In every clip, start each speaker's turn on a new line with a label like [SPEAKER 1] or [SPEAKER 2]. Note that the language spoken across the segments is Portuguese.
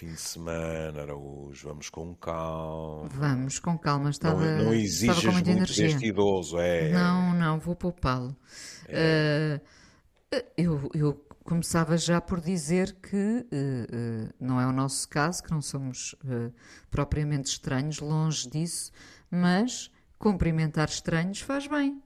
[SPEAKER 1] Fim de semana, Araújo, vamos com calma.
[SPEAKER 2] Vamos com calma, estava,
[SPEAKER 1] não, não
[SPEAKER 2] estava com
[SPEAKER 1] exijas
[SPEAKER 2] muita
[SPEAKER 1] muito
[SPEAKER 2] energia.
[SPEAKER 1] deste idoso, é.
[SPEAKER 2] Não, não, vou poupá-lo.
[SPEAKER 1] É.
[SPEAKER 2] Uh, eu, eu começava já por dizer que uh, uh, não é o nosso caso, que não somos propriamente estranhos, longe disso, mas cumprimentar estranhos faz bem.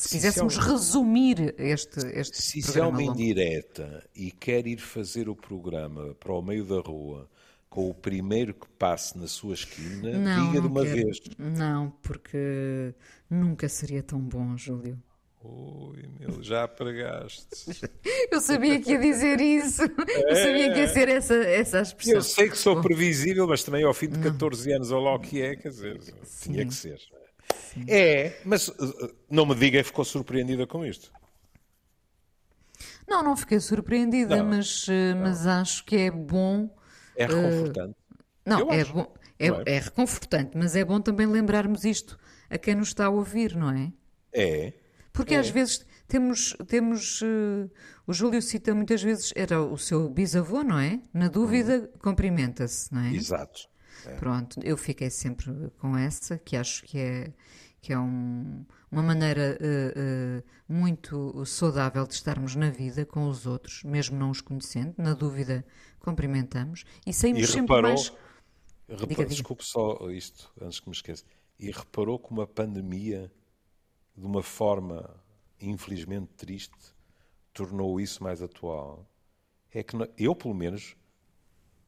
[SPEAKER 2] Se
[SPEAKER 1] Se
[SPEAKER 2] quiséssemos
[SPEAKER 1] isso é um-
[SPEAKER 2] resumir este, este
[SPEAKER 1] Se isso é
[SPEAKER 2] programa
[SPEAKER 1] uma
[SPEAKER 2] longo.
[SPEAKER 1] indireta e quer ir fazer o programa para o meio da rua com o primeiro que passe na sua esquina,
[SPEAKER 2] Não,
[SPEAKER 1] diga de
[SPEAKER 2] não
[SPEAKER 1] uma
[SPEAKER 2] quero.
[SPEAKER 1] vez.
[SPEAKER 2] Não, porque nunca seria tão bom, Júlio.
[SPEAKER 1] Ui, meu, já pregaste.
[SPEAKER 2] Eu sabia que ia dizer isso. Eu sabia que ia ser essa, essa a expressão.
[SPEAKER 1] Eu sei que sou previsível, mas também ao fim de 14 anos, ou lá o que é, quer dizer, tinha que ser. É, mas uh, uh, não me diga que ficou surpreendida com isto.
[SPEAKER 2] Não, não fiquei surpreendida,
[SPEAKER 1] Não,
[SPEAKER 2] mas, eh, mas acho que é bom.
[SPEAKER 1] É reconfortante.
[SPEAKER 2] Não,
[SPEAKER 1] Eu
[SPEAKER 2] é bom. É,
[SPEAKER 1] Não é?
[SPEAKER 2] é reconfortante, mas é bom também lembrarmos isto a quem nos está a ouvir, não é?
[SPEAKER 1] É.
[SPEAKER 2] Porque às vezes temos. temos eh, o Júlio cita muitas vezes, era o seu bisavô, não é? Na dúvida, cumprimenta-se, não é?
[SPEAKER 1] Exato.
[SPEAKER 2] Pronto, eu fiquei sempre com essa, que acho que é, que é um- uma maneira eh, eh, muito saudável de estarmos na vida com os outros, mesmo não os conhecendo. Na dúvida, cumprimentamos e
[SPEAKER 1] E
[SPEAKER 2] saímos sempre
[SPEAKER 1] reparou,
[SPEAKER 2] mais.
[SPEAKER 1] repara-
[SPEAKER 2] diga.
[SPEAKER 1] desculpe só isto, antes que me esqueça. E reparou como a pandemia, de uma forma infelizmente triste, tornou isso mais atual. É que eu, pelo menos,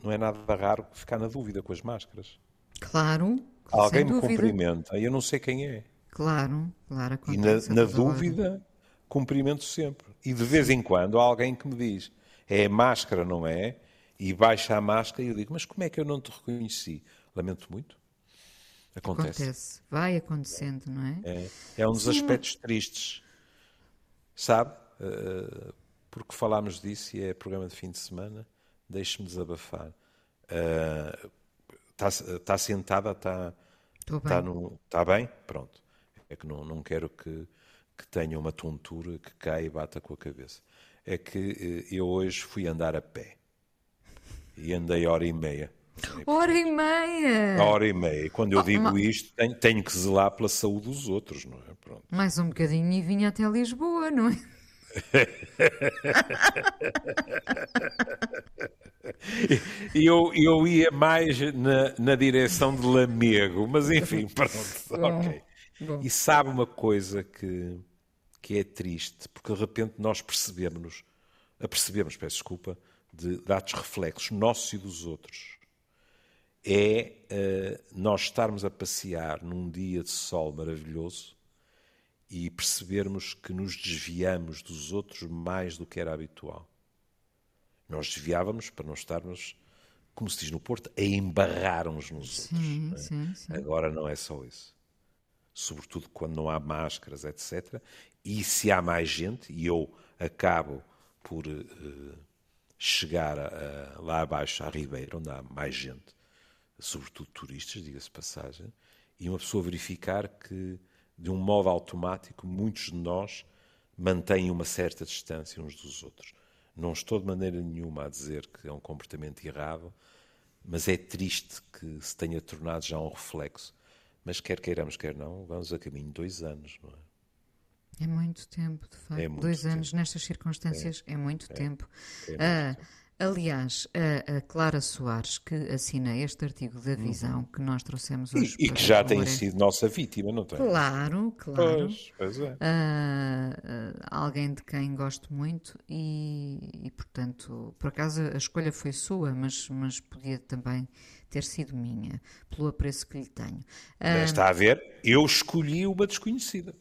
[SPEAKER 1] não é nada raro ficar na dúvida com as máscaras.
[SPEAKER 2] Claro,
[SPEAKER 1] Alguém me
[SPEAKER 2] dúvida.
[SPEAKER 1] cumprimenta e eu não sei quem é.
[SPEAKER 2] Claro, claro,
[SPEAKER 1] E na, na
[SPEAKER 2] a toda hora.
[SPEAKER 1] dúvida, cumprimento sempre. E de vez em quando há alguém que me diz: é máscara, não é? E baixa a máscara e eu digo: mas como é que eu não te reconheci? Lamento muito. Acontece.
[SPEAKER 2] Acontece, vai acontecendo, não é?
[SPEAKER 1] É, é um dos
[SPEAKER 2] Sim,
[SPEAKER 1] aspectos tristes. Sabe? Eh, porque falámos disso e é programa de fim de semana, deixe-me desabafar. Está está sentada, está
[SPEAKER 2] Estou
[SPEAKER 1] está
[SPEAKER 2] bem.
[SPEAKER 1] no, está bem? Pronto. É que não, não quero que, que tenha uma tontura que caia e bata com a cabeça. É que eh, eu hoje fui andar a pé. E andei hora e meia.
[SPEAKER 2] Hora e meia!
[SPEAKER 1] Hora e meia. E quando eu
[SPEAKER 2] Oh,
[SPEAKER 1] digo
[SPEAKER 2] ma-
[SPEAKER 1] isto, tenho, tenho que zelar pela saúde dos outros, não é? Pronto.
[SPEAKER 2] Mais um bocadinho e vinha até Lisboa, não é?
[SPEAKER 1] E eu, eu ia mais na, na direção de Lamego, mas enfim, pronto, ok.
[SPEAKER 2] bom.
[SPEAKER 1] E sabe uma coisa que, que é triste, porque de repente nós percebemos, apercebemos, peço desculpa, de dados reflexos nossos e dos outros. É eh, nós estarmos a passear num dia de sol maravilhoso e percebermos que nos desviamos dos outros mais do que era habitual. Nós desviávamos para não estarmos, como se diz no Porto, a embarrar uns nos outros.
[SPEAKER 2] Sim,
[SPEAKER 1] não é?
[SPEAKER 2] sim, sim.
[SPEAKER 1] Agora não é só isso. Sobretudo quando não há máscaras, etc. E se há mais gente, e eu acabo por eh, chegar a- a- lá abaixo, à Ribeira, onde há mais gente, sobretudo turistas, diga-se passagem, e uma pessoa verificar que, de um modo automático, muitos de nós mantêm uma certa distância uns dos outros. Não estou de maneira nenhuma a dizer que é um comportamento errado, mas é triste que se tenha tornado já um reflexo. Mas quer queiramos, quer não, vamos a caminho de dois anos, não é?
[SPEAKER 2] É muito tempo, de facto.
[SPEAKER 1] É
[SPEAKER 2] Dois
[SPEAKER 1] tempo.
[SPEAKER 2] anos nestas circunstâncias é, muito tempo.
[SPEAKER 1] é muito
[SPEAKER 2] Ah, aliás, a, a Clara Soares, que assina este artigo da Visão que nós trouxemos hoje.
[SPEAKER 1] Uhum. E, e que já tem
[SPEAKER 2] Lourenço.
[SPEAKER 1] sido nossa vítima, não tem?
[SPEAKER 2] Claro, claro.
[SPEAKER 1] Pois, pois é.
[SPEAKER 2] Ah, ah, alguém de quem gosto muito e, e, portanto, por acaso a escolha foi sua, mas, mas podia também ter sido minha, pelo apreço que lhe tenho. Ah,
[SPEAKER 1] Está a ver? Eu escolhi uma desconhecida.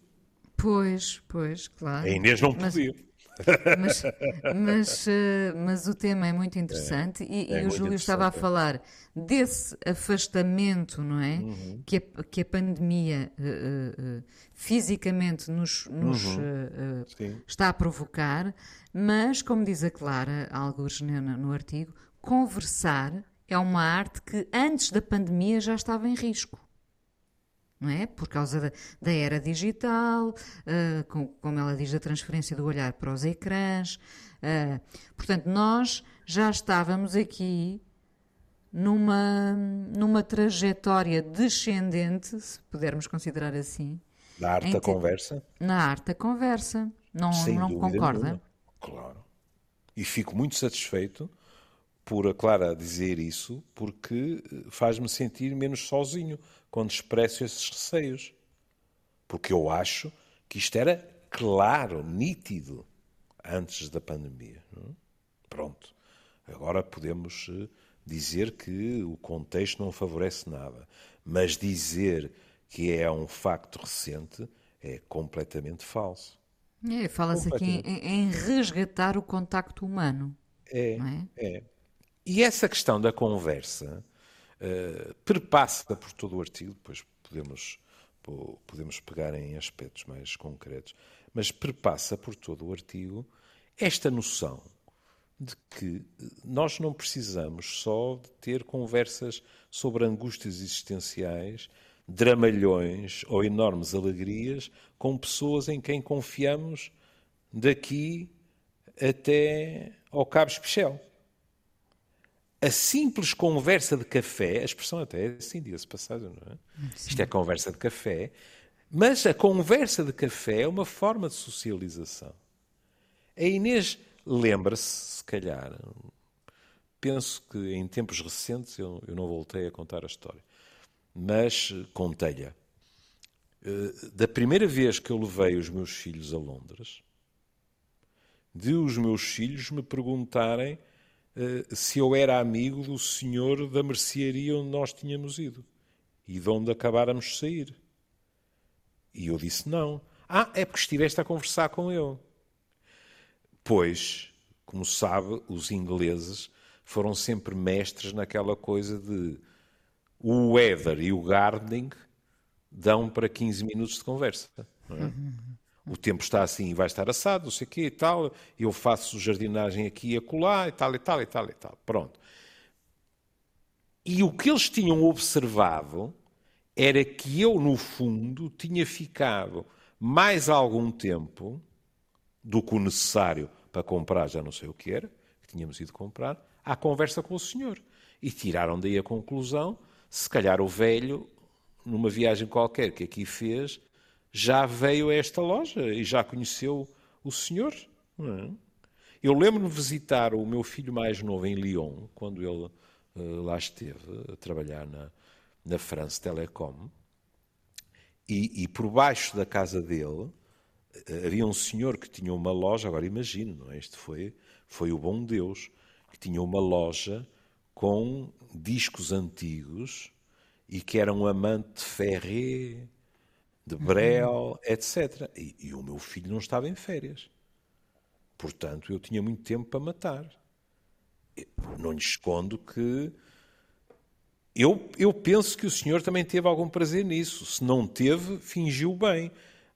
[SPEAKER 2] pois, pois, claro.
[SPEAKER 1] A Inês não
[SPEAKER 2] Mas-
[SPEAKER 1] podia.
[SPEAKER 2] Mas, mas, eh, mas o tema é muito interessante e, e
[SPEAKER 1] é
[SPEAKER 2] o
[SPEAKER 1] muito
[SPEAKER 2] Júlio estava a
[SPEAKER 1] é.
[SPEAKER 2] falar desse afastamento, não é?
[SPEAKER 1] Uhum.
[SPEAKER 2] Que, a, que a pandemia eh, eh, fisicamente nos, nos,
[SPEAKER 1] Uhum. Sim.
[SPEAKER 2] está a provocar, mas, como diz a Clara, alguns no, no artigo, conversar é uma arte que antes da pandemia já estava em risco. Não é? Por causa da, da era digital, uh, com, como ela diz, da transferência do olhar para os ecrãs. Uh, portanto, nós já estávamos aqui numa, numa trajetória descendente, se pudermos considerar assim.
[SPEAKER 1] Na arte da conversa?
[SPEAKER 2] Na arte da conversa. Não, Sem não concorda? Nenhuma.
[SPEAKER 1] Claro. E fico muito satisfeito por a Clara dizer isso, porque eh, faz-me sentir menos sozinho quando expresso esses receios. Porque eu acho que isto era claro, nítido, antes da pandemia. É? Pronto. Agora podemos eh, dizer que o contexto não favorece nada, mas dizer que é um facto recente é completamente falso.
[SPEAKER 2] É, Fala-se aqui em, em, resgatar o contacto humano.
[SPEAKER 1] É, é, é. E essa questão da conversa uh, perpassa por todo o artigo, depois podemos, podemos pegar em aspectos mais concretos, mas perpassa por todo o artigo esta noção de que nós não precisamos só de ter conversas sobre angústias existenciais, dramalhões ou enormes alegrias com pessoas em quem confiamos daqui até ao Cabo Especial. A simples conversa de café, a expressão até é assim, diga-se passagem, não é? Sim. Isto é conversa de café, mas a conversa de café é uma forma de socialização. A Inês lembra-se, se calhar, penso que em tempos recentes eu, eu não voltei a contar a história, mas contei-a. Eh, da primeira vez que eu levei os meus filhos a Londres, de os meus filhos me perguntarem se eu era amigo do senhor da mercearia onde nós tínhamos ido e de onde acabáramos de sair. E eu disse não. Ah, é porque estiveste a conversar com ele. Pois, como sabe, os ingleses foram sempre mestres naquela coisa de o weather e o gardening dão para 15 minutos de conversa. É? O tempo está assim e vai estar assado, não sei o quê e tal. Eu faço jardinagem aqui e acolá e tal e tal e tal e tal. Pronto. E o que eles tinham observado era que eu, no fundo, tinha ficado mais algum tempo do que o necessário para comprar já não sei o que era, que tínhamos ido comprar, à conversa com o senhor. E tiraram daí a conclusão, se calhar o velho numa viagem qualquer que aqui fez, já veio a esta loja e já conheceu o senhor. É? Eu lembro-me visitar o meu filho mais novo em Lyon, quando ele uh, lá esteve a trabalhar na, na France Telecom, e, e, por baixo da casa dele uh, havia um senhor que tinha uma loja, agora imagino, não é? Este foi, foi o bom Deus, que tinha uma loja com discos antigos e que era um amante de Ferré, de Brel, uhum. etc. E, e, o meu filho não estava em férias. Portanto, eu tinha muito tempo para matar. não lhe escondo que. Eu, eu penso que o senhor também teve algum prazer nisso. Se não teve, fingiu bem.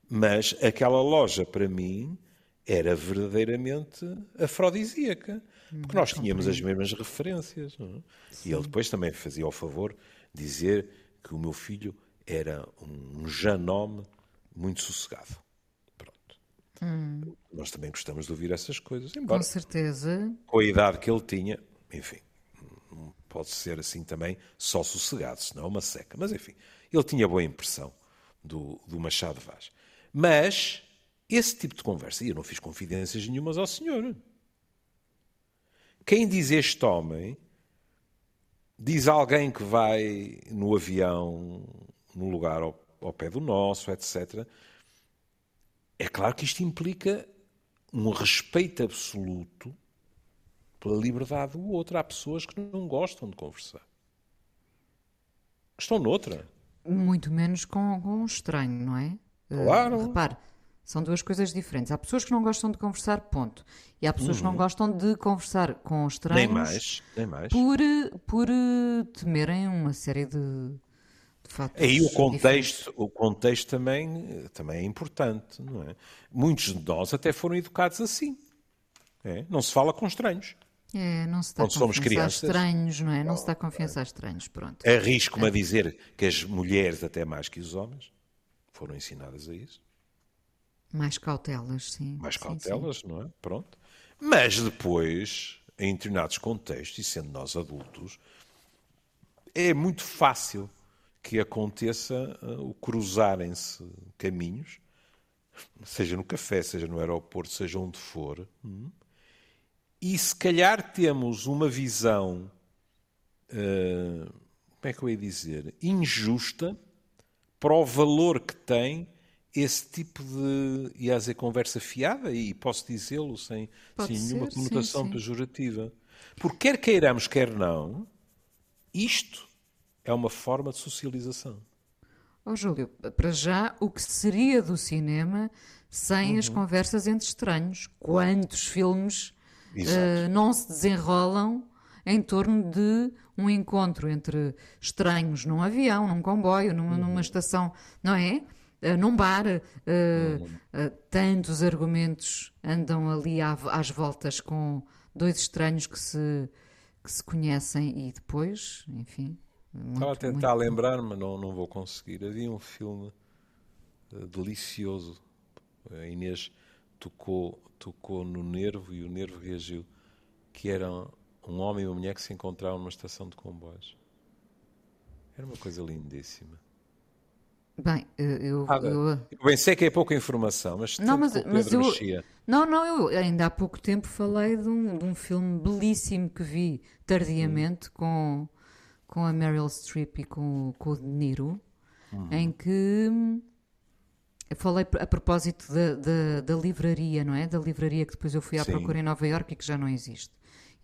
[SPEAKER 1] Mas aquela loja, para mim, era verdadeiramente afrodisíaca. Porque nós tínhamos as mesmas referências. É? E ele depois também fazia o favor dizer que o meu filho era um janome muito sossegado. Pronto. Hum. Nós também gostamos de ouvir essas coisas. Embora,
[SPEAKER 2] com certeza.
[SPEAKER 1] Com a idade que ele tinha, enfim, pode ser assim também só sossegado, senão é uma seca. Mas enfim, ele tinha boa impressão do, do Machado Vaz. Mas esse tipo de conversa, e eu não fiz confidências nenhumas ao senhor. Quem diz este homem Diz alguém que vai no avião, no lugar ao, ao pé do nosso, etc. É claro que isto implica um respeito absoluto pela liberdade do outro. Há pessoas que não gostam de conversar. Estão noutra.
[SPEAKER 2] Muito menos com, com um estranho, não é?
[SPEAKER 1] Claro.
[SPEAKER 2] Uh, repare, são duas coisas diferentes. Há pessoas que não gostam de conversar, ponto. E há pessoas uhum. que não uhum. gostam de conversar com estranhos.
[SPEAKER 1] Nem mais, nem mais.
[SPEAKER 2] Por, por eh, temerem uma série de,
[SPEAKER 1] Aí o contexto, o contexto também, também é importante, não é? Muitos de nós até foram educados assim. É? Não se fala com estranhos.
[SPEAKER 2] É, não se está
[SPEAKER 1] Quando
[SPEAKER 2] a
[SPEAKER 1] somos crianças.
[SPEAKER 2] estranhos, não é? Não se está a confiançar estranhos, pronto.
[SPEAKER 1] Arrisco-me a dizer que as mulheres, até mais que os homens, foram ensinadas a isso.
[SPEAKER 2] Mais cautelas, sim.
[SPEAKER 1] Mais
[SPEAKER 2] Sim,
[SPEAKER 1] cautelas, não é? Pronto. Mas depois, em determinados contextos, e sendo nós adultos, é muito fácil que aconteça uh, o cruzarem-se caminhos, seja no café, seja no aeroporto, seja onde for, hum, e se calhar temos uma visão, uh, como é que eu ia dizer, injusta para o valor que tem esse tipo de, ia dizer, conversa fiada, e posso dizê-lo sem, sem nenhuma
[SPEAKER 2] ser, sim,
[SPEAKER 1] conotação
[SPEAKER 2] sim.
[SPEAKER 1] pejorativa. Porque quer queiramos, quer não, isto é uma forma de socialização.
[SPEAKER 2] Ó Júlio, para já, o que seria do cinema sem as
[SPEAKER 1] Uhum.
[SPEAKER 2] conversas entre estranhos? Quantos filmes eh, não se desenrolam em torno de um encontro entre estranhos num avião, num comboio, numa, numa estação, não é? Eh, num bar, eh, tantos argumentos andam ali à- às voltas com dois estranhos que se, que se conhecem e depois, enfim. Muito-
[SPEAKER 1] Estava a tentar
[SPEAKER 2] muito-
[SPEAKER 1] lembrar-me, não, não vou conseguir. Havia um filme eh, delicioso. A Inês tocou, tocou no nervo e o nervo reagiu. Que era um homem e uma mulher que se encontravam numa estação de comboios. Era uma coisa lindíssima.
[SPEAKER 2] Bem, eh, eu,
[SPEAKER 1] Ah,
[SPEAKER 2] eu-
[SPEAKER 1] Eu bem sei que é pouca informação, mas,
[SPEAKER 2] Não, mas, mas eu.
[SPEAKER 1] mexia.
[SPEAKER 2] Não, não, eu ainda há pouco tempo falei de um, de um filme belíssimo que vi tardiamente com, com a Meryl Streep e com, o- com o De Niro, em que hum, eu falei a propósito da, da, da livraria, não é? Da livraria que depois eu fui à
[SPEAKER 1] Sim.
[SPEAKER 2] procura em Nova Iorque e que já não existe.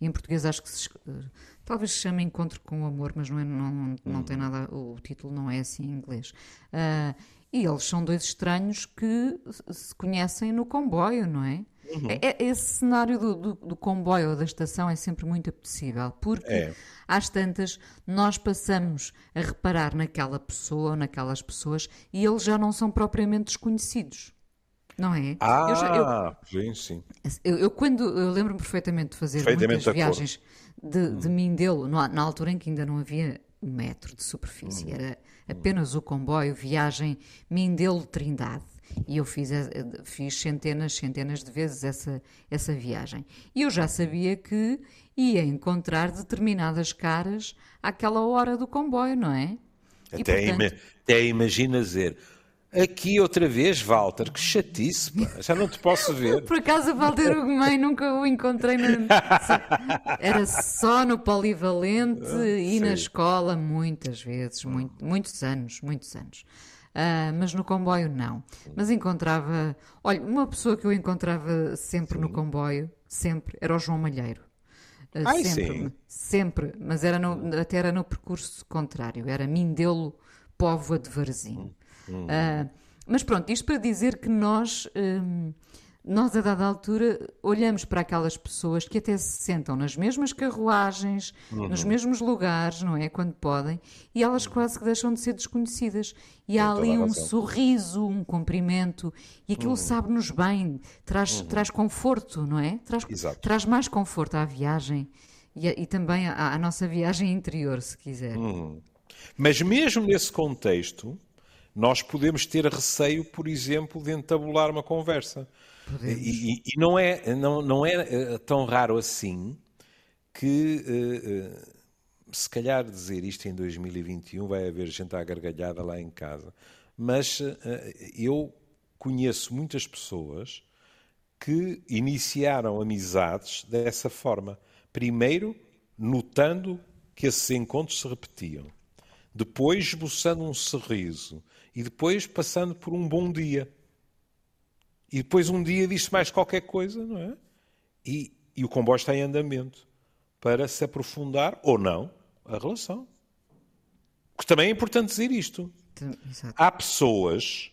[SPEAKER 2] E em português acho que se, eh, talvez se chame Encontro com o Amor, mas não, é, não, não tem nada, o, título não é assim em inglês. Ah, e eles são dois estranhos que se conhecem no comboio, não é? É- é- esse cenário do, do, do comboio ou da estação é sempre muito apetecível, porque
[SPEAKER 1] É.
[SPEAKER 2] às tantas nós passamos a reparar naquela pessoa ou naquelas pessoas e eles já não são propriamente desconhecidos. Não é?
[SPEAKER 1] Ah,
[SPEAKER 2] Eu já- eu-
[SPEAKER 1] sim, sim.
[SPEAKER 2] eu, eu quando eu lembro-me perfeitamente de fazer
[SPEAKER 1] Perfeitamente
[SPEAKER 2] muitas viagens de, de Mindelo, na, na altura em que ainda não havia um metro de superfície,
[SPEAKER 1] Hum.
[SPEAKER 2] era apenas o comboio, viagem Mindelo-Trindade. E eu fiz, eh, fiz centenas, centenas de vezes essa, essa viagem. E eu já sabia que ia encontrar determinadas caras àquela hora do comboio, não é? E,
[SPEAKER 1] Até,
[SPEAKER 2] portanto,
[SPEAKER 1] ima- até imagina dizer aqui outra vez, Walter, que chatice, pá, já não te posso ver.
[SPEAKER 2] Por acaso, Walter Ugumem nunca o encontrei. Na... Era só no Polivalente e na
[SPEAKER 1] Sim.
[SPEAKER 2] escola, muitas vezes, muito- muitos anos, muitos anos. Ah, mas no comboio não. Mas encontrava. Olha, uma pessoa que eu encontrava sempre no comboio, sempre, era o João Malheiro. Ah,
[SPEAKER 1] Ai,
[SPEAKER 2] sempre,
[SPEAKER 1] sim.
[SPEAKER 2] sempre, mas era no- até era no percurso contrário, era Mindelo, Póvoa de Varzim.
[SPEAKER 1] Hum.
[SPEAKER 2] Ah, mas pronto, isto para dizer que nós, hum, nós a dada altura, olhamos para aquelas pessoas que até se sentam nas mesmas carruagens,
[SPEAKER 1] Uhum.
[SPEAKER 2] nos mesmos lugares, não é? Quando podem, e elas quase que deixam de ser desconhecidas. E há
[SPEAKER 1] Uhum.
[SPEAKER 2] ali um sorriso, um cumprimento, e
[SPEAKER 1] Uhum.
[SPEAKER 2] aquilo sabe-nos bem, traz, traz conforto, não é? Traz,
[SPEAKER 1] Exato.
[SPEAKER 2] traz mais conforto à viagem e, e também à, à nossa viagem interior, se quiser.
[SPEAKER 1] Hum. Mas mesmo nesse contexto, nós podemos ter receio, por exemplo, de entabular uma conversa. E, e- não é, não, não é eh, tão raro assim que, eh, eh, se calhar dizer isto em 2021, vai haver gente à gargalhada lá em casa. Mas eu conheço muitas pessoas que iniciaram amizades dessa forma. Primeiro, notando que esses encontros se repetiam. Depois, esboçando um sorriso. E depois, passando por um bom dia. E depois, um dia, disse mais qualquer coisa, não é? E, e o comboio está em andamento para se aprofundar ou não a relação. Porque também é importante dizer isto.
[SPEAKER 2] Exato.
[SPEAKER 1] Há pessoas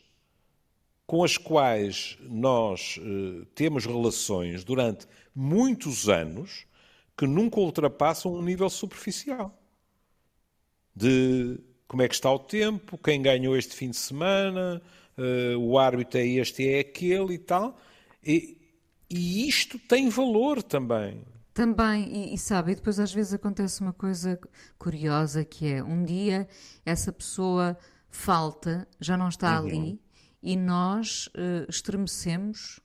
[SPEAKER 1] com as quais nós eh, temos relações durante muitos anos que nunca ultrapassam um nível superficial. De como é que está o tempo, quem ganhou este fim de semana, eh, o árbitro é este, é aquele e tal. E, e isto tem valor também.
[SPEAKER 2] Também, e, e, sabe, e depois às vezes acontece uma coisa curiosa que é um dia essa pessoa falta, já não está uhum. ali, e nós uh, estremecemos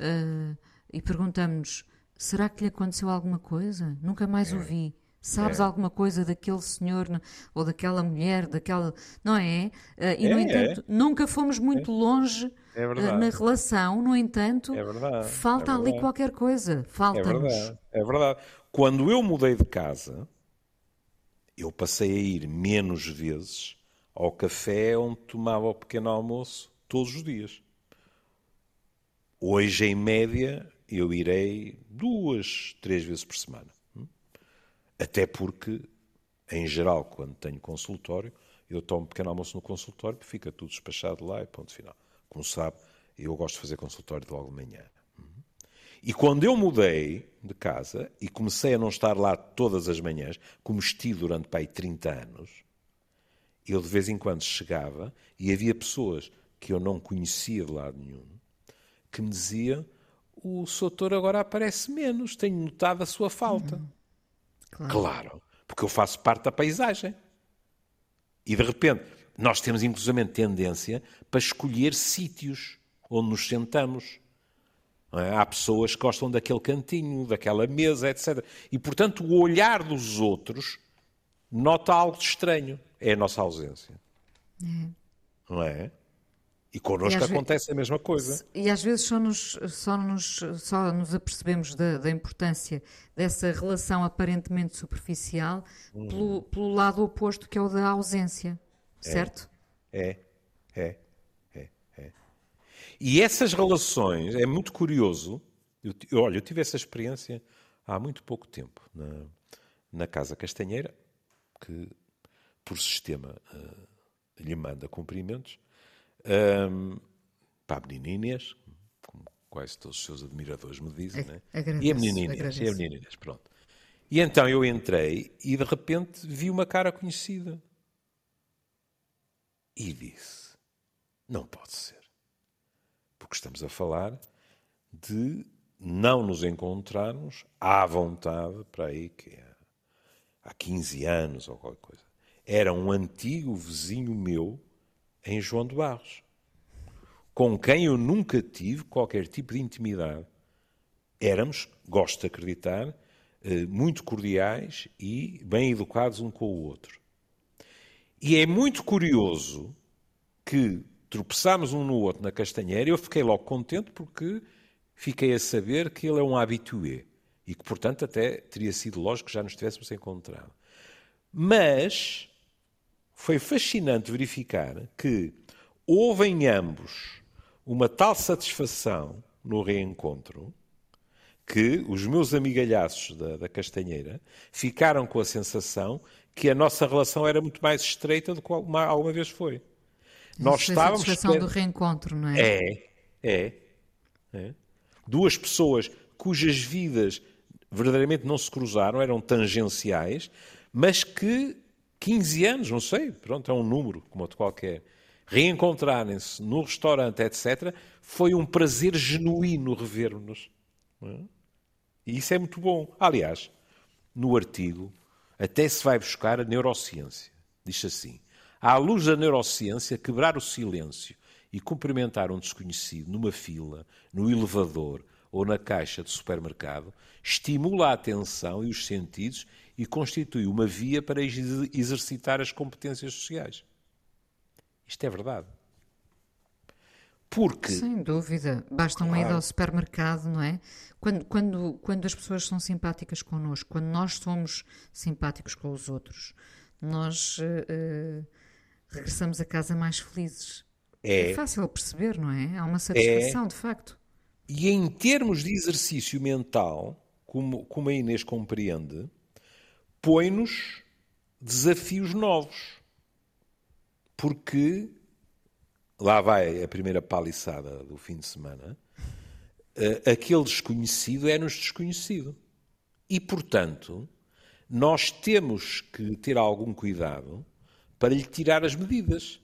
[SPEAKER 2] uh, e perguntamos: será que lhe aconteceu alguma coisa? Nunca mais é. o vi. Sabes é. alguma coisa daquele senhor ou daquela mulher, daquela. Não é? Uh, e, é, no entanto, é. nunca fomos muito é. longe uh, na relação, no entanto, falta ali qualquer coisa. Falta-nos.
[SPEAKER 1] É verdade. É verdade. Quando eu mudei de casa, eu passei a ir menos vezes ao café onde tomava o pequeno almoço todos os dias. Hoje, em média, eu irei duas, três vezes por semana. Até porque, em geral, quando tenho consultório, eu tomo pequeno almoço no consultório, fica tudo despachado lá e ponto final. Como sabe, eu gosto de fazer consultório de logo de manhã. E quando eu mudei de casa e comecei a não estar lá todas as manhãs, como estive durante pai 30 anos, eu de vez em quando chegava e havia pessoas que eu não conhecia de lado nenhum que me diziam: O Soutor agora aparece menos, tenho notado a sua falta. Uhum. Claro. claro, porque eu faço parte da paisagem. E de repente, nós temos inclusivamente tendência para escolher sítios onde nos sentamos. É? Há pessoas que gostam daquele cantinho, daquela mesa, etc. E, portanto, o olhar dos outros nota algo de estranho. É a nossa ausência. É. Não é? E connosco e acontece a mesma coisa.
[SPEAKER 2] E às vezes só nos, só nos, só nos apercebemos da, da importância dessa relação aparentemente superficial hum. pelo, pelo, lado oposto, que é o da ausência. É, certo?
[SPEAKER 1] É, é, é, é. E essas relações, é muito curioso. Eu, olha, eu tive essa experiência há muito pouco tempo na, na Casa Castanheira, que por sistema uh, lhe manda cumprimentos um, para a menina Inês, como quase todos os seus admiradores me dizem, né?
[SPEAKER 2] e
[SPEAKER 1] a menina Inês, e a menina Inês, pronto. E então eu entrei e de repente vi uma cara conhecida. E disse: Não pode ser. Porque estamos a falar de não nos encontrarmos à vontade para aí que é, há 15 anos ou qualquer coisa. Era um antigo vizinho meu em João de Barros, com quem eu nunca tive qualquer tipo de intimidade. Éramos, gosto de acreditar, eh, muito cordiais e bem educados um com o outro. E é muito curioso que tropeçámos um no outro na Castanheira e eu fiquei logo contente porque fiquei a saber que ele é um habitué e que, portanto, até teria sido lógico que já nos tivéssemos encontrado. Mas foi fascinante verificar que houve em ambos uma tal satisfação no reencontro que os meus amigalhaços da, da Castanheira ficaram com a sensação que a nossa relação era muito mais estreita do que alguma, alguma vez foi.
[SPEAKER 2] Nós Isso estávamos. A satisfação do reencontro, não é?
[SPEAKER 1] É, é, é. Duas pessoas cujas vidas verdadeiramente não se cruzaram, eram tangenciais, mas que 15 anos, não sei, pronto, é um número como outro qualquer, reencontrarem-se no restaurante, etc., foi um prazer genuíno rever-nos. É? E isso é muito bom. Aliás, no artigo, até se vai buscar a neurociência. Diz assim: à luz da neurociência, quebrar o silêncio e cumprimentar um desconhecido numa fila, no elevador ou na caixa de supermercado estimula a atenção e os sentidos e constitui uma via para exercitar as competências sociais. Isto é verdade. Porque.
[SPEAKER 2] Sem dúvida. Basta claro. uma ida ao supermercado, não é? Quando, quando, quando as pessoas são simpáticas connosco, quando nós somos simpáticos com os outros, nós uh, regressamos a casa mais felizes. É. é fácil perceber, não é? Há uma satisfação, é. de facto.
[SPEAKER 1] E em termos de exercício mental, como, como a Inês compreende, põe-nos desafios novos. Porque lá vai a primeira paliçada do fim de semana, eh, aquele desconhecido é-nos desconhecido. E, portanto, nós temos que ter algum cuidado para lhe tirar as medidas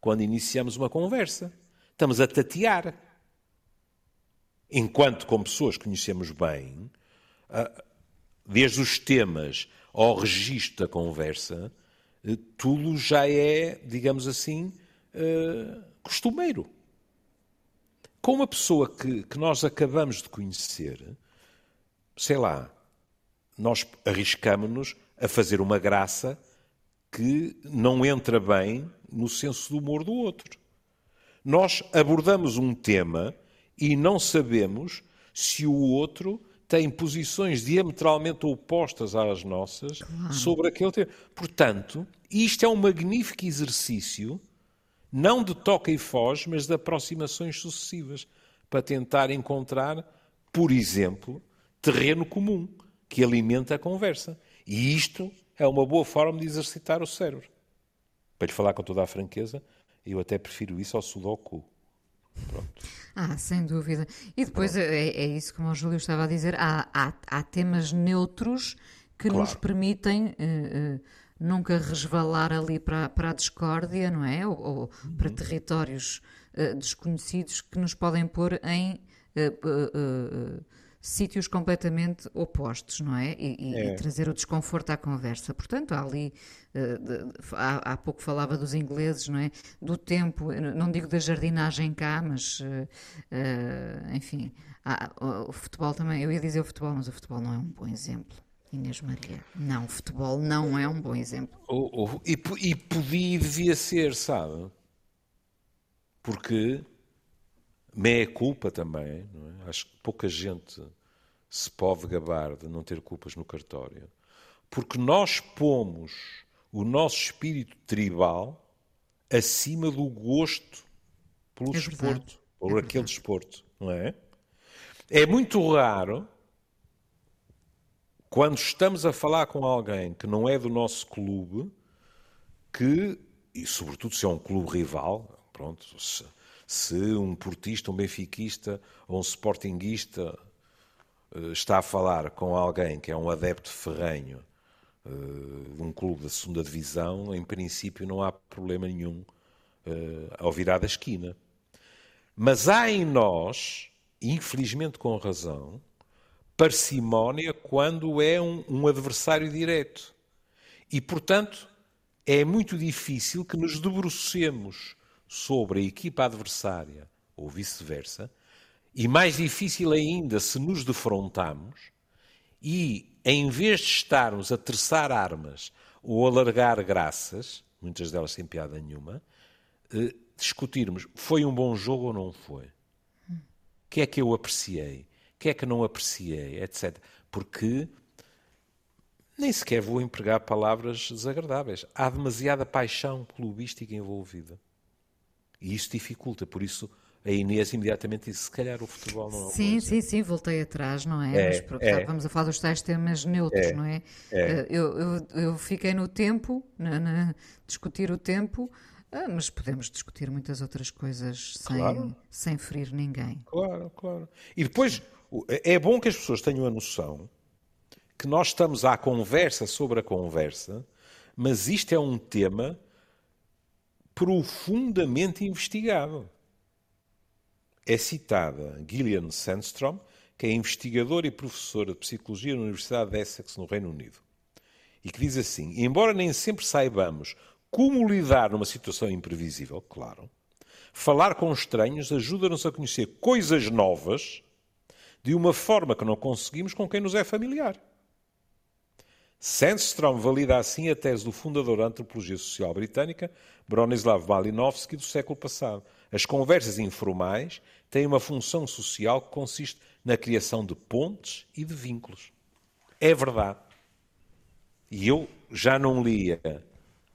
[SPEAKER 1] quando iniciamos uma conversa. Estamos a tatear. Enquanto, como pessoas conhecemos bem, desde os temas ao registro da conversa, eh, tudo já é, digamos assim, uh, costumeiro. Com uma pessoa que, que nós acabamos de conhecer, sei lá, nós arriscamos-nos a fazer uma graça que não entra bem no senso do humor do outro. Nós abordamos um tema e não sabemos se o outro tem posições diametralmente opostas às nossas claro. sobre aquele tema. Portanto, isto é um magnífico exercício, não de toca e foz, mas de aproximações sucessivas, para tentar encontrar, por exemplo, terreno comum que alimenta a conversa. E isto é uma boa forma de exercitar o cérebro. Para lhe falar com toda a franqueza, eu até prefiro isso ao sudoku. Pronto.
[SPEAKER 2] Ah, sem dúvida. E depois é, é, isso como o Júlio estava a dizer, há, há, há temas neutros que claro. nos permitem uh, uh, nunca resvalar ali para, para a discórdia, não é? Ou, ou uhum. para territórios uh, desconhecidos que nos podem pôr em sítios completamente opostos, não é? E, e, é? e, trazer o desconforto à conversa. Portanto, há ali, de, há, há, pouco falava dos ingleses, não é? Do tempo, não digo da jardinagem cá, mas, uh, uh, enfim, há, o, futebol também, eu ia dizer o futebol, mas o futebol não é um bom exemplo. Inês Maria, não, o futebol não é um bom exemplo.
[SPEAKER 1] Oh, oh, e, e podia e devia ser, sabe? Porque meia culpa também, é? acho que pouca gente se pode gabar de não ter culpas no cartório, porque nós pomos o nosso espírito tribal acima do gosto pelo é desporto, por é aquele desporto, não é? É muito raro quando estamos a falar com alguém que não é do nosso clube, que, e sobretudo se é um clube rival, pronto, se, se um portista, um benfiquista ou um sportinguista está a falar com alguém que é um adepto ferrenho eh, de um clube da segunda divisão, em princípio não há problema nenhum eh, ao virar da esquina. Mas há em nós, infelizmente com razão, parcimónia quando é um, um adversário direto. E, portanto, é muito difícil que nos debrucemos sobre a equipa adversária ou vice-versa e mais difícil ainda se nos defrontamos e, em vez de estarmos a terçar armas ou a largar graças, muitas delas sem piada nenhuma, eh, discutirmos foi um bom jogo ou não foi? O que é que eu apreciei? O que é que não apreciei? Etc. Porque nem sequer vou empregar palavras desagradáveis. Há demasiada paixão clubística envolvida. E isso dificulta. Por isso, a Inês imediatamente disse: se calhar o futebol não é
[SPEAKER 2] Sim, sim, sim, voltei atrás, não é? é, Mas, é. Estávamos a falar dos tais temas neutros, é, não é? é. Eh, eu, eu, eu, fiquei no tempo, na, na discutir o tempo, ah, mas podemos discutir muitas outras coisas sem, claro. sem ferir ninguém.
[SPEAKER 1] Claro, claro. E depois, é bom que as pessoas tenham a noção que nós estamos à conversa sobre a conversa, mas isto é um tema profundamente investigado é citada Gillian Sandstrom, que é investigadora e professora de Psicologia na Universidade de Essex, no Reino Unido, e que diz assim: Embora nem sempre saibamos como lidar numa situação imprevisível, claro, falar com estranhos ajuda-nos a conhecer coisas novas de uma forma que não conseguimos com quem nos é familiar. Sandstrom valida assim a tese do fundador da antropologia social britânica, Bronislaw Malinowski, do século passado. As conversas informais têm uma função social que consiste na criação de pontes e de vínculos. É verdade. E eu já não lia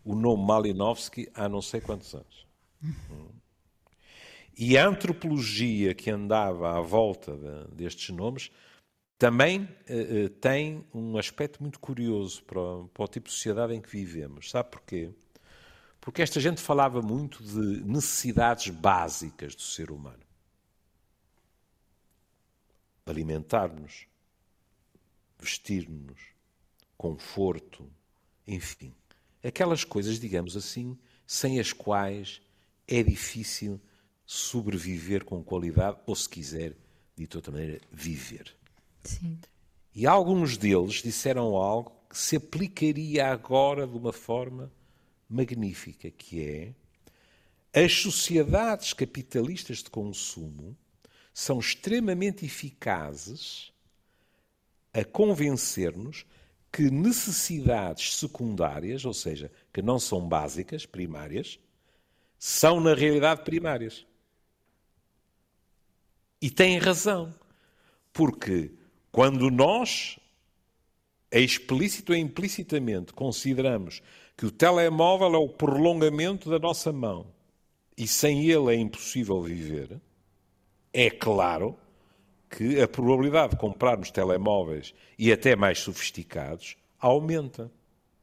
[SPEAKER 1] o nome Malinowski há não sei quantos anos. E a antropologia que andava à volta de, destes nomes também uh, tem um aspecto muito curioso para o, para o, tipo de sociedade em que vivemos. Sabe porquê? Porque esta gente falava muito de necessidades básicas do ser humano. Alimentar-nos, vestir-nos, conforto, enfim. Aquelas coisas, digamos assim, sem as quais é difícil sobreviver com qualidade ou, se quiser, de outra maneira, viver.
[SPEAKER 2] Sim.
[SPEAKER 1] E alguns deles disseram algo que se aplicaria agora de uma forma magnífica, que é as sociedades capitalistas de consumo são extremamente eficazes a convencer-nos que necessidades secundárias, ou seja, que não são básicas, primárias, são na realidade primárias. E têm razão, porque quando nós, explícito ou implicitamente, consideramos que o telemóvel é o prolongamento da nossa mão e sem ele é impossível viver, é claro que a probabilidade de comprarmos telemóveis e até mais sofisticados aumenta.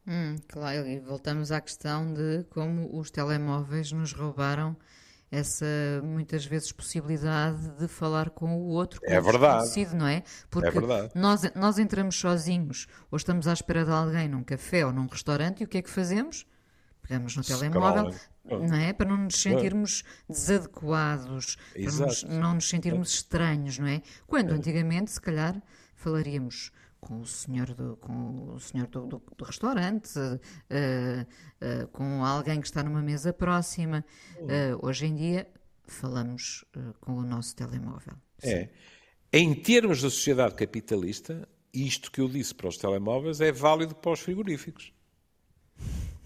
[SPEAKER 2] Hum, claro, e voltamos à questão de como os telemóveis nos roubaram essa muitas vezes possibilidade de falar com o outro, com
[SPEAKER 1] é verdade.
[SPEAKER 2] não é? Porque
[SPEAKER 1] é verdade.
[SPEAKER 2] Nós, nós entramos sozinhos ou estamos à espera de alguém num café ou num restaurante e o que é que fazemos? Pegamos no telemóvel, não é? Para não nos sentirmos desadequados, para não nos, sentirmos estranhos, não é? Quando antigamente, se calhar, falaríamos com o senhor do, com o senhor do, do, do restaurante, uh, uh, com alguém que está numa mesa próxima. Uh, hoje em dia falamos com o nosso telemóvel.
[SPEAKER 1] É. Em termos da sociedade capitalista, isto que eu disse para os telemóveis é válido para os frigoríficos.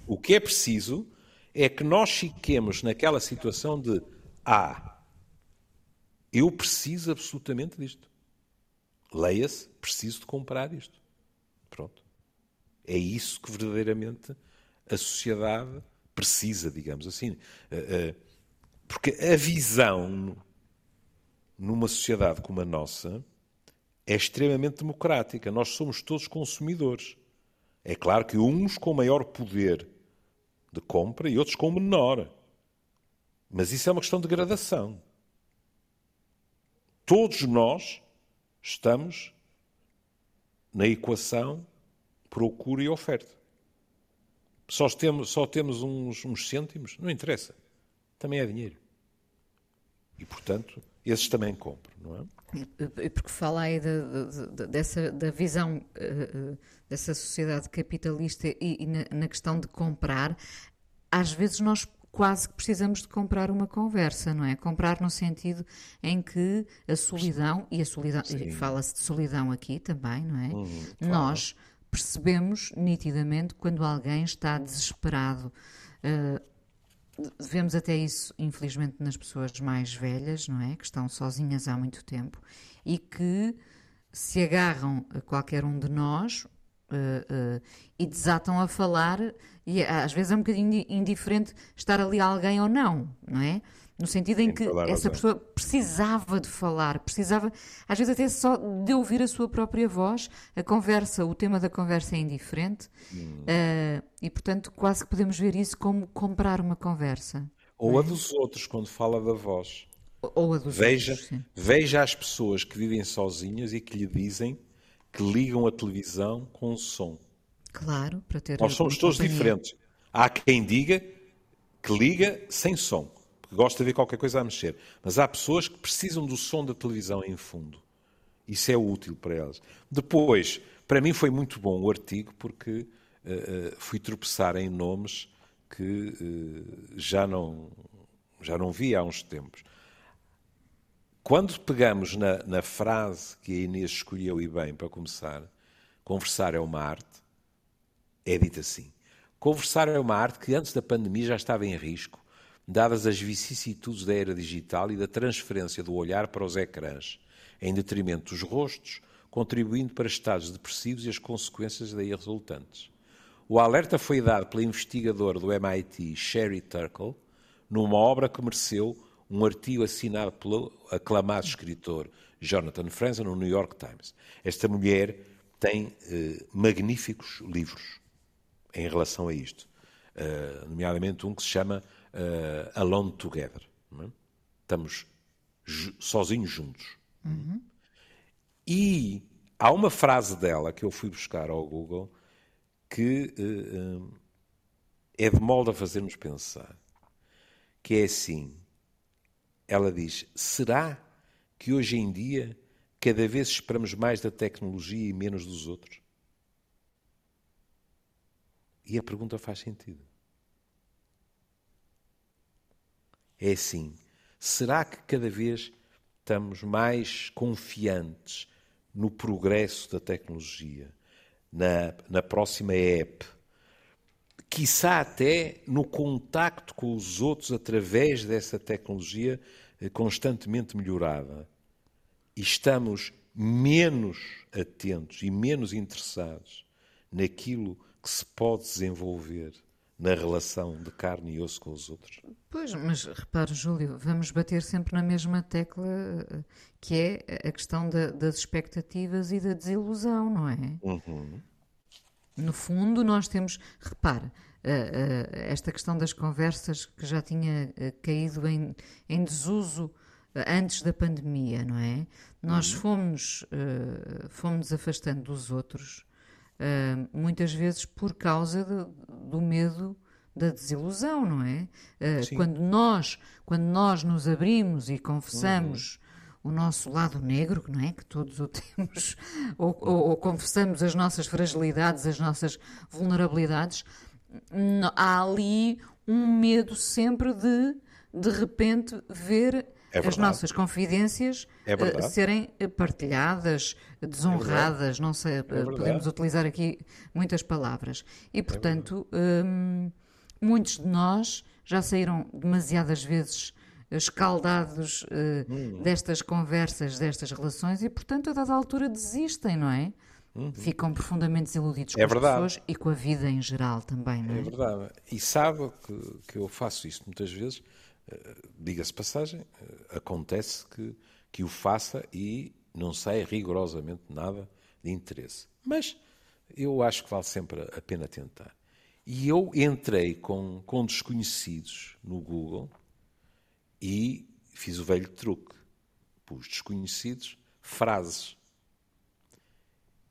[SPEAKER 1] O que é preciso é que nós fiquemos naquela situação de ah, eu preciso absolutamente disto. Leia-se, preciso de comprar isto. Pronto. É isso que verdadeiramente a sociedade precisa, digamos assim. Eh, eh, porque a visão numa sociedade como a nossa é extremamente democrática. Nós somos todos consumidores. É claro que uns com maior poder de compra e outros com menor. Mas isso é uma questão de gradação. Todos nós estamos na equação procura e oferta. Só temos, só temos uns, uns cêntimos, não interessa. Também é dinheiro. E, portanto, esses também compram, não
[SPEAKER 2] é? Porque fala aí de, de, dessa, da visão uh, dessa sociedade capitalista e, e na, na, questão de comprar, às vezes nós quase que precisamos de comprar uma conversa, não é? Comprar no sentido em que a solidão, e a solidão, fala-se de solidão aqui também, não é? Hum, claro. Nós percebemos nitidamente quando alguém está desesperado. Uh, vemos até isso, infelizmente, nas pessoas mais velhas, não é? Que estão sozinhas há muito tempo e que se agarram a qualquer um de nós, uh, uh, e desatam a falar, e às vezes é um bocadinho indiferente estar ali alguém ou não, não é? No sentido em que essa pessoa precisava de falar, precisava, às vezes até só de ouvir a sua própria voz, a conversa, o tema da conversa é indiferente, hum. uh, e portanto quase que podemos ver isso como comprar uma conversa.
[SPEAKER 1] Ou é? a dos outros, quando fala da voz.
[SPEAKER 2] Ou a dos
[SPEAKER 1] veja,
[SPEAKER 2] outros. Sim.
[SPEAKER 1] Veja as pessoas que vivem sozinhas e que lhe dizem que ligam a televisão com som.
[SPEAKER 2] Claro, para ter.
[SPEAKER 1] Nós somos todos companhia. diferentes. Há quem diga que liga sem som, porque gosta de ver qualquer coisa a mexer. Mas há pessoas que precisam do som da televisão em fundo. Isso é útil para elas. Depois, para mim foi muito bom o artigo, porque uh, uh, fui tropeçar em nomes que uh, já, não, já não vi há uns tempos. Quando pegamos na, na, frase que a Inês escolheu e bem para começar, conversar é uma arte, é dito assim. Conversar é uma arte que antes da pandemia já estava em risco, dadas as vicissitudes da era digital e da transferência do olhar para os ecrãs, em detrimento dos rostos, contribuindo para estados depressivos e as consequências daí resultantes. O alerta foi dado pela investigadora do MIT, Sherry Turkle, numa obra que mereceu um artigo assinado pelo aclamado escritor Jonathan Franzen no New York Times. Esta mulher tem eh, magníficos livros em relação a isto, uh, nomeadamente um que se chama uh, Alone Together. É? Estamos sozinhos juntos.
[SPEAKER 2] Uhum.
[SPEAKER 1] E há uma frase dela que eu fui buscar ao Google que uh, é de molde a fazer-nos pensar, que é assim ela diz: será que hoje em dia cada vez esperamos mais da tecnologia e menos dos outros? E a pergunta faz sentido. É assim: será que cada vez estamos mais confiantes no progresso da tecnologia, na, na próxima app, quiçá até no contacto com os outros através dessa tecnologia eh, constantemente melhorada? E estamos menos atentos e menos interessados naquilo que se pode desenvolver na relação de carne e osso com os outros.
[SPEAKER 2] Pois, mas repare, Júlio, vamos bater sempre na mesma tecla eh, que é a questão da, das expectativas e da desilusão, não é?
[SPEAKER 1] Uhum.
[SPEAKER 2] No fundo, nós temos, repare, eh, eh, esta questão das conversas que já tinha caído em, em desuso antes da pandemia, não é? Nós uhum. fomos, fomos afastando dos outros Uh, muitas vezes por causa de, do medo da desilusão, não é? Uh, quando nós quando nós nos abrimos e confessamos uhum. o nosso lado negro, não é? Que todos o temos, ou, ou, ou confessamos as nossas fragilidades, as nossas vulnerabilidades, há ali um medo sempre de de repente ver é as nossas confidências é uh, serem eh, partilhadas, desonradas, é não sei, é podemos utilizar aqui muitas palavras. E, portanto, um, muitos de nós já saíram demasiadas vezes escaldados uh, hum. destas conversas, destas relações e, portanto, a dada altura desistem, não é? Uhum. Ficam profundamente desiludidos com é as pessoas e com a vida em geral também, não é?
[SPEAKER 1] É verdade. E sabe que, que eu faço isso muitas vezes eh, diga-se passagem, acontece que, que o faça e não sai rigorosamente nada de interesse. Mas eu acho que vale sempre a pena tentar. E eu entrei com, com desconhecidos no Google e fiz o velho truque. Pus desconhecidos, frases.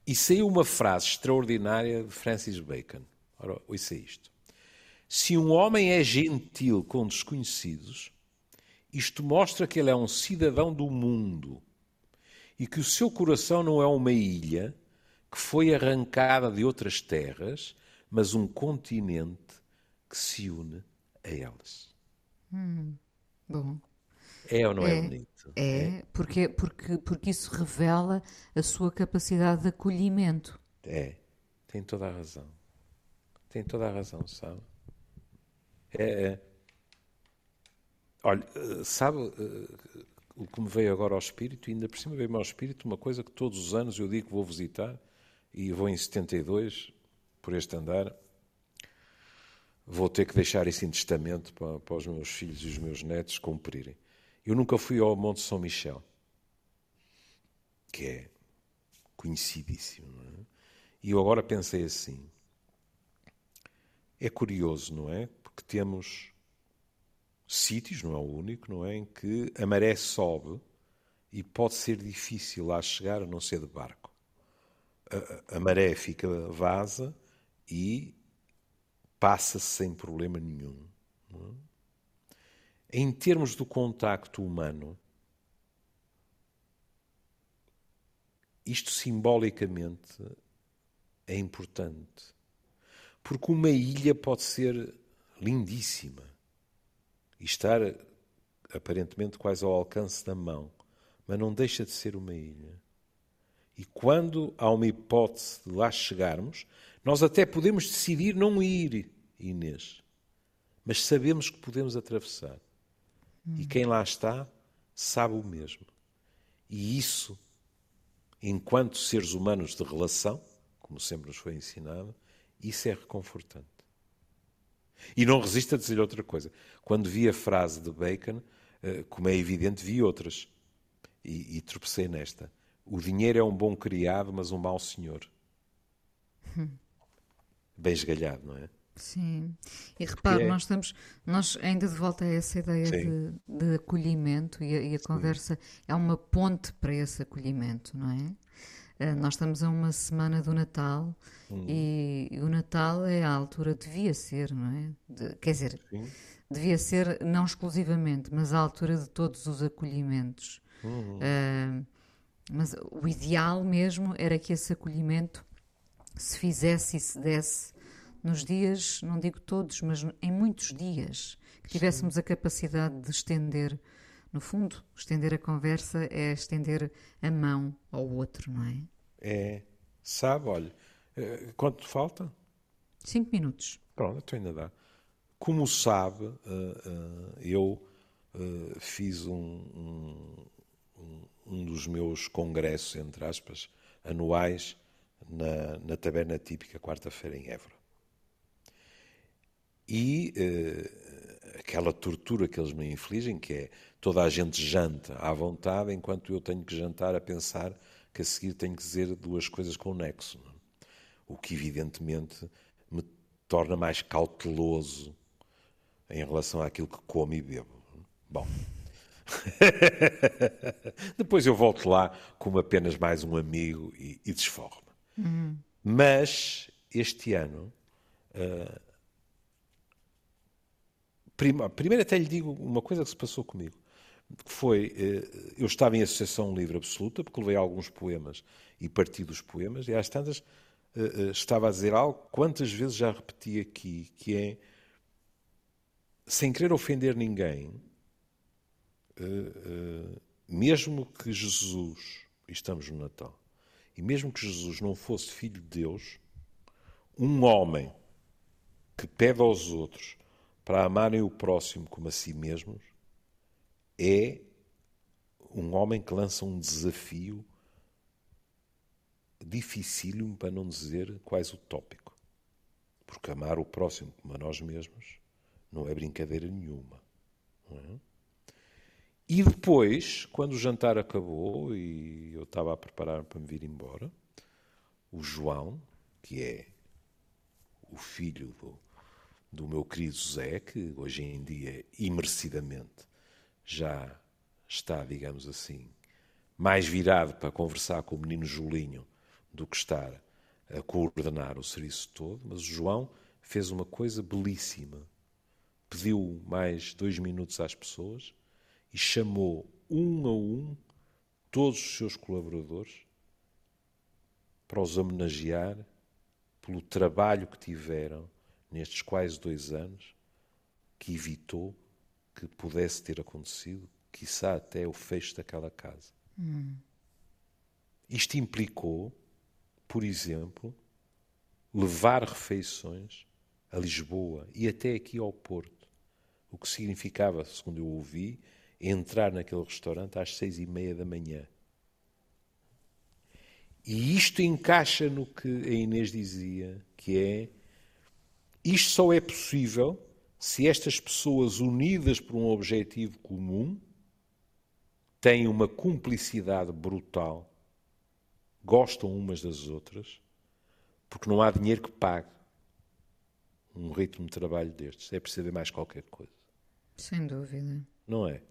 [SPEAKER 1] E saiu uma frase extraordinária de Francis Bacon. Ora, ouça isto. Se um homem é gentil com desconhecidos, isto mostra que ele é um cidadão do mundo e que o seu coração não é uma ilha que foi arrancada de outras terras, mas um continente que se une a elas.
[SPEAKER 2] Hum, bom.
[SPEAKER 1] É ou não é, é bonito?
[SPEAKER 2] É, é, Porque, porque, porque isso revela a sua capacidade de acolhimento.
[SPEAKER 1] É, tem toda a razão. Tem toda a razão, sabe? É, é, olha, sabe eh, o que me veio agora ao espírito? E ainda por cima veio-me ao espírito uma coisa que todos os anos eu digo que vou visitar, e vou em 72, por este andar, vou ter que deixar isso em testamento para, para os meus filhos e os meus netos cumprirem. Eu nunca fui ao Monte São Michel, que é conhecidíssimo. É? E eu agora pensei assim: é curioso, não é? Porque temos sítios, não é o único, não é, em que a maré sobe e pode ser difícil lá chegar a não ser de barco. A, a maré fica vasa e passa-se sem problema nenhum. É? Em termos do contacto humano, isto simbolicamente é importante. Porque uma ilha pode ser lindíssima e estar aparentemente quase ao alcance da mão, mas não deixa de ser uma ilha. E quando há uma hipótese de lá chegarmos, nós até podemos decidir não ir, Inês, mas sabemos que podemos atravessar. Hum. E quem lá está sabe o mesmo. E isso, enquanto seres humanos de relação, como sempre nos foi ensinado, isso é reconfortante. E não resisto a dizer outra coisa. Quando vi a frase de Bacon, eh, como é evidente, vi outras. E, e tropecei nesta. O dinheiro é um bom criado, mas um mau senhor. Hum. Bem esgalhado, não é?
[SPEAKER 2] Sim. E repare, é... nós estamos, nós ainda de volta a essa ideia de, de, acolhimento e a, e a conversa é uma ponte para esse acolhimento, não é? Eh, nós estamos a uma semana do Natal hum. e, o Natal é a altura, devia ser, não é? De, quer dizer, Sim. devia ser não exclusivamente, mas a altura de todos os acolhimentos. Uhum. Uh, Mas o ideal mesmo era que esse acolhimento se fizesse e se desse nos dias, não digo todos, mas em muitos dias, que tivéssemos Sim. a capacidade de estender, no fundo, estender a conversa é estender a mão ao outro, não é?
[SPEAKER 1] É. Sabe, olha, eh, quanto falta?
[SPEAKER 2] Cinco minutos.
[SPEAKER 1] Pronto, então ainda dá. Como sabe, eh, eh, eu fiz um, um, um dos meus congressos, entre aspas, anuais na, na taberna típica quarta-feira em Évora. E aquela tortura que eles me infligem, que é toda a gente janta à vontade, enquanto eu tenho que jantar a pensar que a seguir tenho que dizer duas coisas com nexo. Não? É? O que, evidentemente, me torna mais cauteloso em relação àquilo que como e bebo. Bom. Depois eu volto lá como apenas mais um amigo e, e desforro-me. Uhum. Mas este ano. Uh, prima, primeiro até lhe digo uma coisa que se passou comigo. Que foi, uh, eu estava em associação livre absoluta, porque levei alguns poemas e parti dos poemas, e às tantas uh, estava a dizer algo, quantas vezes já repeti aqui, que é, sem querer ofender ninguém, mesmo que Jesus, estamos no Natal, e mesmo que Jesus não fosse filho de Deus, um homem que pede aos outros para amarem o próximo como a si mesmos, é um homem que lança um desafio dificílimo, para não dizer quase utópico. Porque amar o próximo como a nós mesmos não é brincadeira nenhuma. É? E depois, quando o jantar acabou e eu estava a preparar para me vir embora, o João, que é o filho do, do meu querido Zé, que hoje em dia, imerecidamente, já está, digamos assim, mais virado para conversar com o menino Julinho do que estar a coordenar o serviço todo, mas o João fez uma coisa belíssima. Pediu mais dois minutos às pessoas e chamou um a um todos os seus colaboradores para os homenagear pelo trabalho que tiveram nestes quase dois anos, que evitou que pudesse ter acontecido, quiçá até o fecho daquela casa. Hum. Isto implicou, por exemplo, levar refeições a Lisboa e até aqui ao Porto, o que significava, segundo eu ouvi, entrar naquele restaurante às seis e meia da manhã. E isto encaixa no que a Inês dizia, que é isto só é possível se estas pessoas unidas por um objetivo comum têm uma cumplicidade brutal, gostam umas das outras, porque não há dinheiro que pague um ritmo de trabalho destes. É perceber mais qualquer coisa.
[SPEAKER 2] Sem dúvida.
[SPEAKER 1] Não é?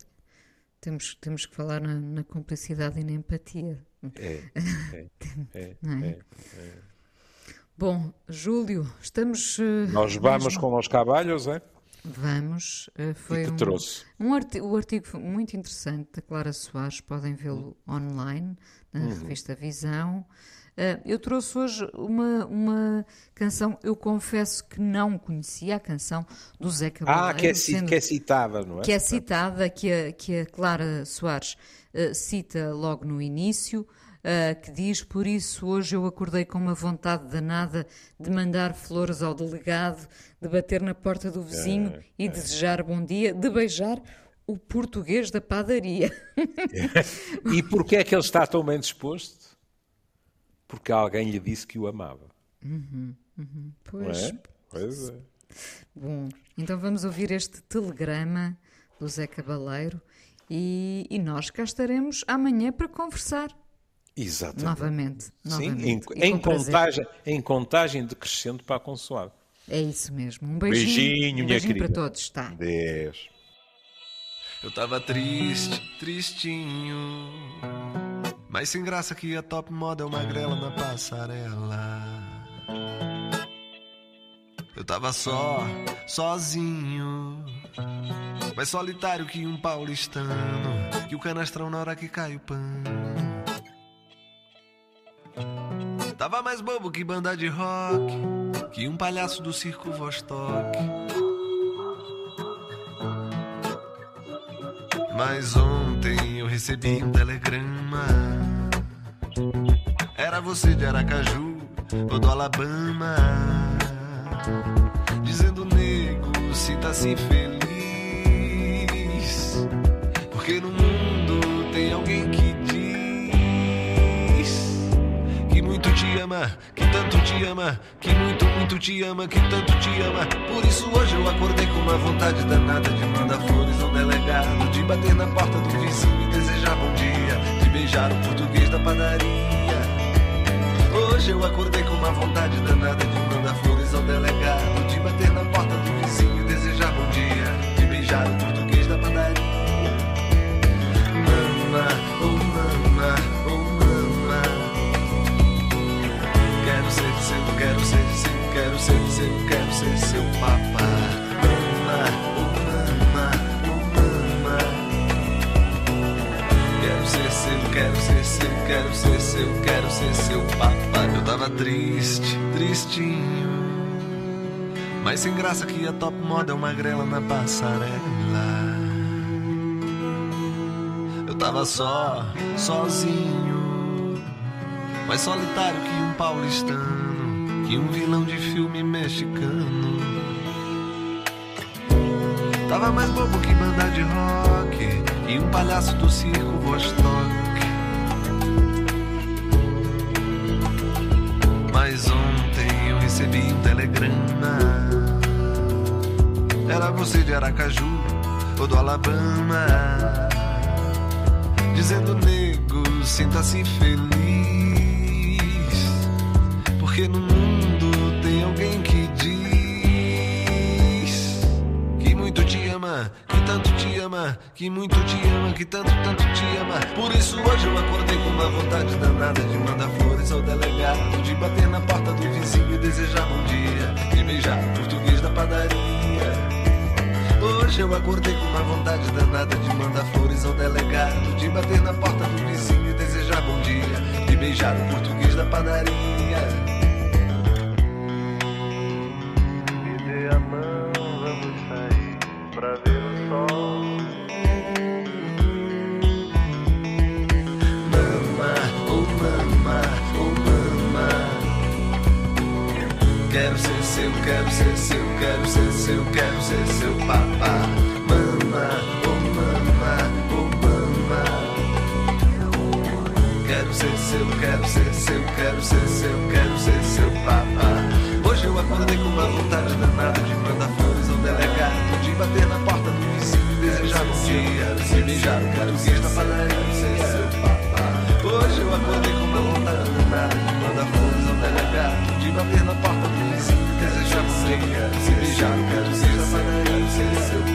[SPEAKER 2] Temos, temos que falar na, na cumplicidade e na empatia.
[SPEAKER 1] É, é, é, é, é,
[SPEAKER 2] Bom, Júlio, estamos. Uh,
[SPEAKER 1] Nós vamos mesmo... com os cabalhos, é?
[SPEAKER 2] Vamos. Uh, foi
[SPEAKER 1] que
[SPEAKER 2] um,
[SPEAKER 1] trouxe?
[SPEAKER 2] Um artigo, um artigo muito interessante da Clara Soares, podem vê-lo online, na uhum. revista Visão. Uh, eu trouxe hoje uma, uma canção, eu confesso que não conhecia a canção do Zé Cabaleiro.
[SPEAKER 1] Ah, que é, sendo, que é citada, não é?
[SPEAKER 2] Que é citada, que a, que a Clara Soares uh, cita logo no início. Uh, que diz: Por isso hoje eu acordei com uma vontade danada de mandar flores ao delegado, de bater na porta do vizinho é, e é. desejar bom dia, de beijar o português da padaria.
[SPEAKER 1] e porquê é que ele está tão bem disposto? porque alguém lhe disse que o amava.
[SPEAKER 2] Uhum, uhum. Pois.
[SPEAKER 1] É? Pois é.
[SPEAKER 2] Bom, então vamos ouvir este telegrama do Zé Cabaleiro e, e nós cá estaremos amanhã para conversar.
[SPEAKER 1] Exatamente.
[SPEAKER 2] Novamente. novamente.
[SPEAKER 1] Sim, em, em contagem, em contagem decrescente para a consoada.
[SPEAKER 2] É isso mesmo. Um beijinho. Beijinho, um beijinho para todos. Tá.
[SPEAKER 1] Deus.
[SPEAKER 3] Eu estava triste, tristinho. Mas sem graça que a top model magrela na passarela. Eu tava só, sozinho. Mais solitário que um paulistano. Que o canastrão na hora que cai o pano. Tava mais bobo que banda de rock, que um palhaço do circo Vostok. Mas ontem eu recebi um telegrama. Era você de Aracaju ou do Alabama. Dizendo, nego, sinta-se feliz. Ama, que tanto te ama, que muito, muito te ama, que tanto te ama. Por isso hoje eu acordei com uma vontade danada de mandar flores ao delegado, de bater na porta do vizinho e desejar bom dia, de beijar o português da padaria. Hoje eu acordei com uma vontade danada de mandar flores ao delegado, de bater na ser seu, quero ser seu papá. Mama, oh mama, oh mama. Quero ser seu, quero ser seu, quero ser seu, quero ser seu papai. Eu tava triste, tristinho. Mas sem graça que a top moda é uma grela na passarela. Eu tava só, sozinho. Mais solitário que um paulistano, que um vilão de filme mexicano. Tava mais bobo que banda de rock e um palhaço do circo Vostok. Mas ontem eu recebi um telegrama. Era você de Aracaju ou do Alabama. Dizendo, nego, sinta-se feliz. Porque no mundo tem alguém que diz que muito te ama, que tanto te ama, que muito te ama, que tanto, tanto te ama. Por isso hoje eu acordei com uma vontade danada de mandar flores ao delegado, de bater na porta do vizinho e desejar bom dia, de beijar o português da padaria. Hoje eu acordei com uma vontade danada de mandar flores ao delegado, de bater na porta do vizinho e desejar bom dia, de beijar o português da padaria. Quero ser seu, quero ser seu, quero ser seu, quero ser seu papá. Mama, oh mama, oh mama. Quero ser seu, quero ser seu, quero ser seu, quero ser seu papá. Hoje eu acordei com uma vontade danada de mandar flores ao delegado, de bater na porta do vizinho desejar bom dia, de beijar o português na padaria. seu papá. Hoje eu acordei com uma vontade danada de mandar flores ao delegado, de bater na porta Sri Sri Shankar Sri Sri Sri